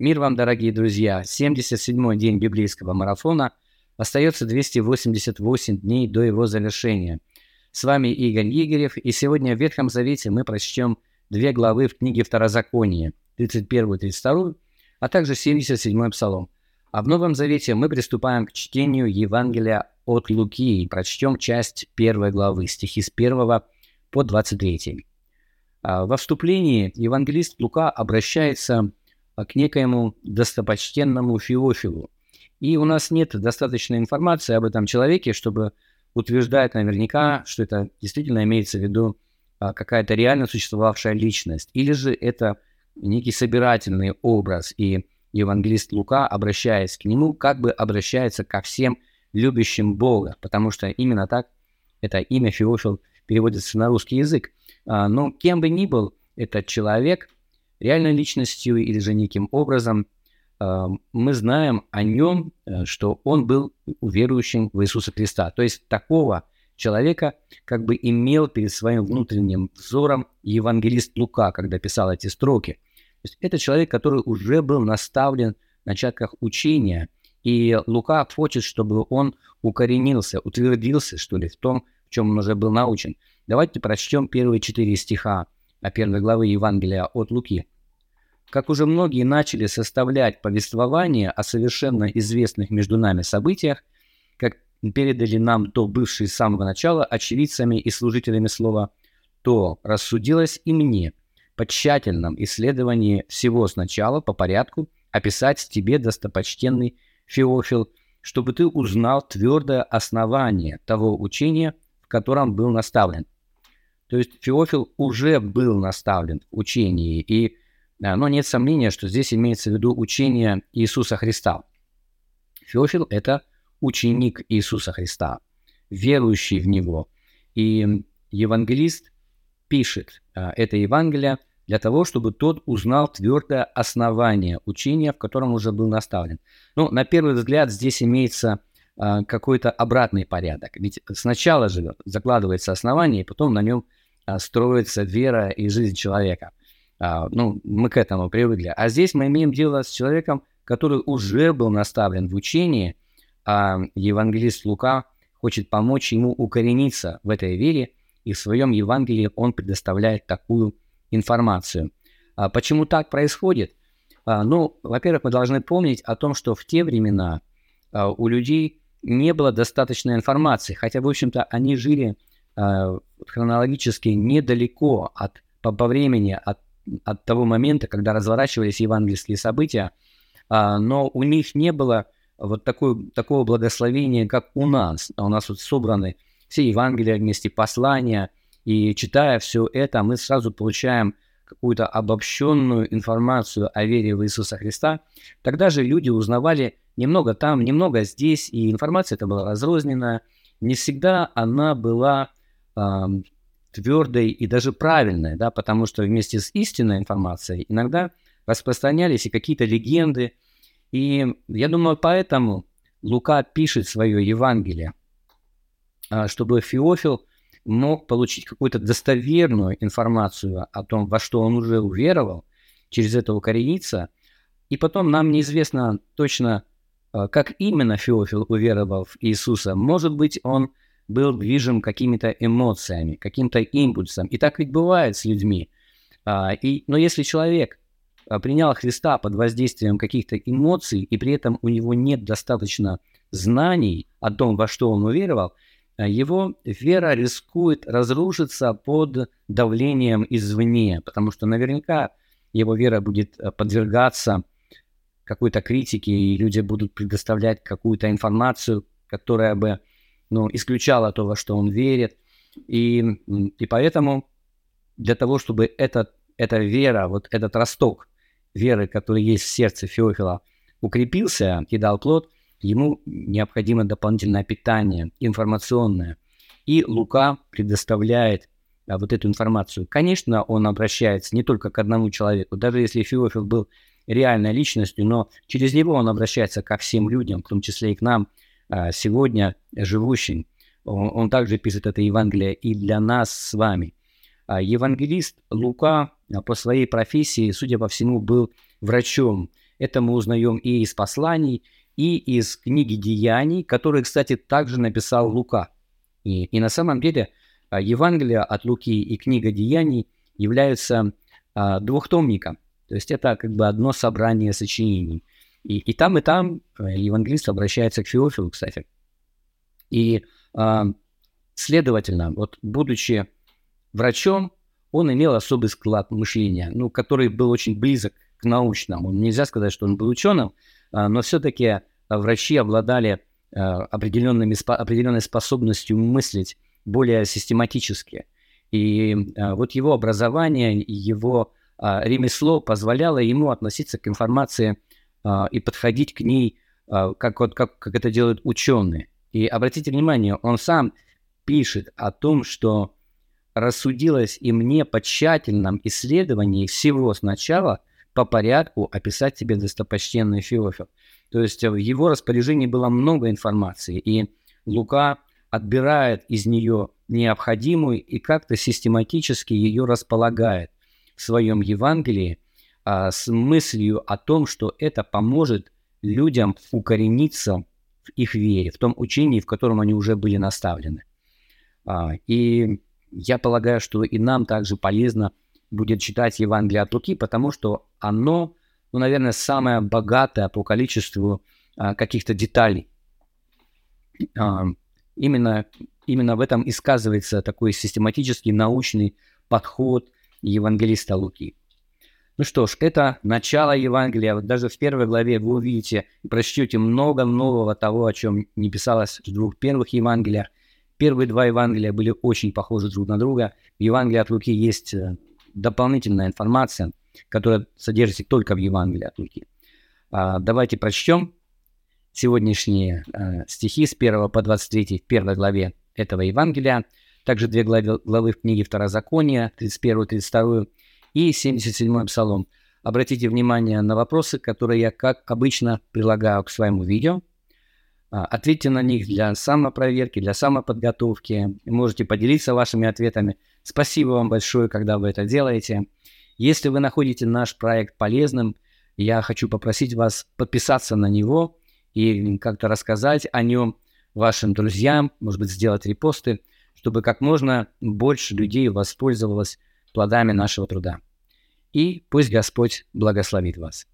Мир вам, дорогие друзья! 77-й день библейского марафона. Остается 288 дней до его завершения. С вами Игорь Игорев, и сегодня в Ветхом Завете мы прочтем две главы в книге Второзакония, 31 32, а также 77 Псалом. А в Новом Завете мы приступаем к чтению Евангелия от Луки и прочтем часть первой главы, стихи с 1 по 23. А, во вступлении евангелист Лука обращается к некоему достопочтенному Феофилу. И у нас нет достаточной информации об этом человеке, чтобы утверждать наверняка, что это действительно имеется в виду а, какая-то реально существовавшая личность. Или же это некий собирательный образ, и евангелист Лука, обращаясь к нему, как бы обращается ко всем любящим Бога, потому что именно так это имя Феофил переводится на русский язык. А, но кем бы ни был этот человек – реальной личностью или же неким образом, э, мы знаем о нем, э, что он был верующим в Иисуса Христа. То есть такого человека как бы имел перед своим внутренним взором евангелист Лука, когда писал эти строки. То есть это человек, который уже был наставлен в начатках учения, и Лука хочет, чтобы он укоренился, утвердился, что ли, в том, в чем он уже был научен. Давайте прочтем первые четыре стиха первой главы Евангелия от Луки. Как уже многие начали составлять повествование о совершенно известных между нами событиях, как передали нам то бывшие с самого начала очевидцами и служителями слова, то рассудилось и мне по тщательном исследовании всего сначала по порядку описать тебе, достопочтенный Феофил, чтобы ты узнал твердое основание того учения, в котором был наставлен. То есть Феофил уже был наставлен в учении, и но нет сомнения, что здесь имеется в виду учение Иисуса Христа. Феофил – это ученик Иисуса Христа, верующий в Него. И евангелист пишет а, это Евангелие для того, чтобы тот узнал твердое основание учения, в котором уже был наставлен. Ну, на первый взгляд, здесь имеется а, какой-то обратный порядок. Ведь сначала же закладывается основание, и потом на нем а, строится вера и жизнь человека – ну, мы к этому привыкли. А здесь мы имеем дело с человеком, который уже был наставлен в учении, а евангелист Лука хочет помочь ему укорениться в этой вере, и в своем Евангелии он предоставляет такую информацию. А почему так происходит? А, ну, во-первых, мы должны помнить о том, что в те времена а, у людей не было достаточной информации, хотя, в общем-то, они жили а, хронологически недалеко от, по, по времени от от того момента, когда разворачивались евангельские события, а, но у них не было вот такой, такого благословения, как у нас. А у нас вот собраны все Евангелия вместе, послания, и читая все это, мы сразу получаем какую-то обобщенную информацию о вере в Иисуса Христа. Тогда же люди узнавали немного там, немного здесь, и информация эта была разрозненная. Не всегда она была твердой и даже правильной, да, потому что вместе с истинной информацией иногда распространялись и какие-то легенды. И я думаю, поэтому Лука пишет свое Евангелие, а, чтобы Феофил мог получить какую-то достоверную информацию о том, во что он уже уверовал, через это укорениться. И потом нам неизвестно точно, а, как именно Феофил уверовал в Иисуса. Может быть, он был движим какими-то эмоциями, каким-то импульсом. И так ведь бывает с людьми. А, и, но если человек а, принял Христа под воздействием каких-то эмоций, и при этом у него нет достаточно знаний о том, во что он уверовал, а, его вера рискует разрушиться под давлением извне, потому что наверняка его вера будет подвергаться какой-то критике, и люди будут предоставлять какую-то информацию, которая бы ну, исключало то, во что он верит. И, и поэтому для того, чтобы этот, эта вера, вот этот росток веры, который есть в сердце Феофила, укрепился и дал плод, ему необходимо дополнительное питание, информационное. И Лука предоставляет а, вот эту информацию. Конечно, он обращается не только к одному человеку, даже если Феофил был реальной личностью, но через него он обращается ко всем людям, в том числе и к нам – сегодня живущим. Он, он также пишет это Евангелие и для нас с вами. А, евангелист Лука а, по своей профессии, судя по всему, был врачом. Это мы узнаем и из посланий, и из книги Деяний, которые, кстати, также написал Лука. И, и на самом деле а, Евангелие от Луки и книга Деяний являются а, двухтомником. То есть это как бы одно собрание сочинений. И, и там, и там э, евангелист обращается к Феофилу, кстати. И, а, следовательно, вот будучи врачом, он имел особый склад мышления, ну, который был очень близок к научному. Нельзя сказать, что он был ученым, а, но все-таки врачи обладали а, определенными, определенной способностью мыслить более систематически. И а, вот его образование, его ремесло позволяло ему относиться к информации и подходить к ней, как, вот, как, как это делают ученые. И обратите внимание, он сам пишет о том, что рассудилось и мне по тщательном исследовании всего сначала по порядку описать тебе достопочтенный Феофил. То есть в его распоряжении было много информации, и Лука отбирает из нее необходимую и как-то систематически ее располагает в своем Евангелии а, с мыслью о том, что это поможет людям укорениться в их вере, в том учении, в котором они уже были наставлены. А, и я полагаю, что и нам также полезно будет читать Евангелие от Луки, потому что оно, ну, наверное, самое богатое по количеству а, каких-то деталей. А, именно, именно в этом и сказывается такой систематический научный подход евангелиста Луки. Ну что ж, это начало Евангелия. Вот даже в первой главе вы увидите и прочтете много нового того, о чем не писалось в двух первых Евангелиях. Первые два Евангелия были очень похожи друг на друга. В Евангелии от Луки есть э, дополнительная информация, которая содержится только в Евангелии от Луки. А, давайте прочтем сегодняшние а, стихи с 1 по 23 в первой главе этого Евангелия. Также две главы, главы в книге Второзакония, 31-32 и 77 Псалом. Обратите внимание на вопросы, которые я, как обычно, прилагаю к своему видео – а, ответьте на них для самопроверки, для самоподготовки. Можете поделиться вашими ответами. Спасибо вам большое, когда вы это делаете. Если вы находите наш проект полезным, я хочу попросить вас подписаться на него и как-то рассказать о нем вашим друзьям, может быть, сделать репосты, чтобы как можно больше людей воспользовалось плодами нашего труда. И пусть Господь благословит вас.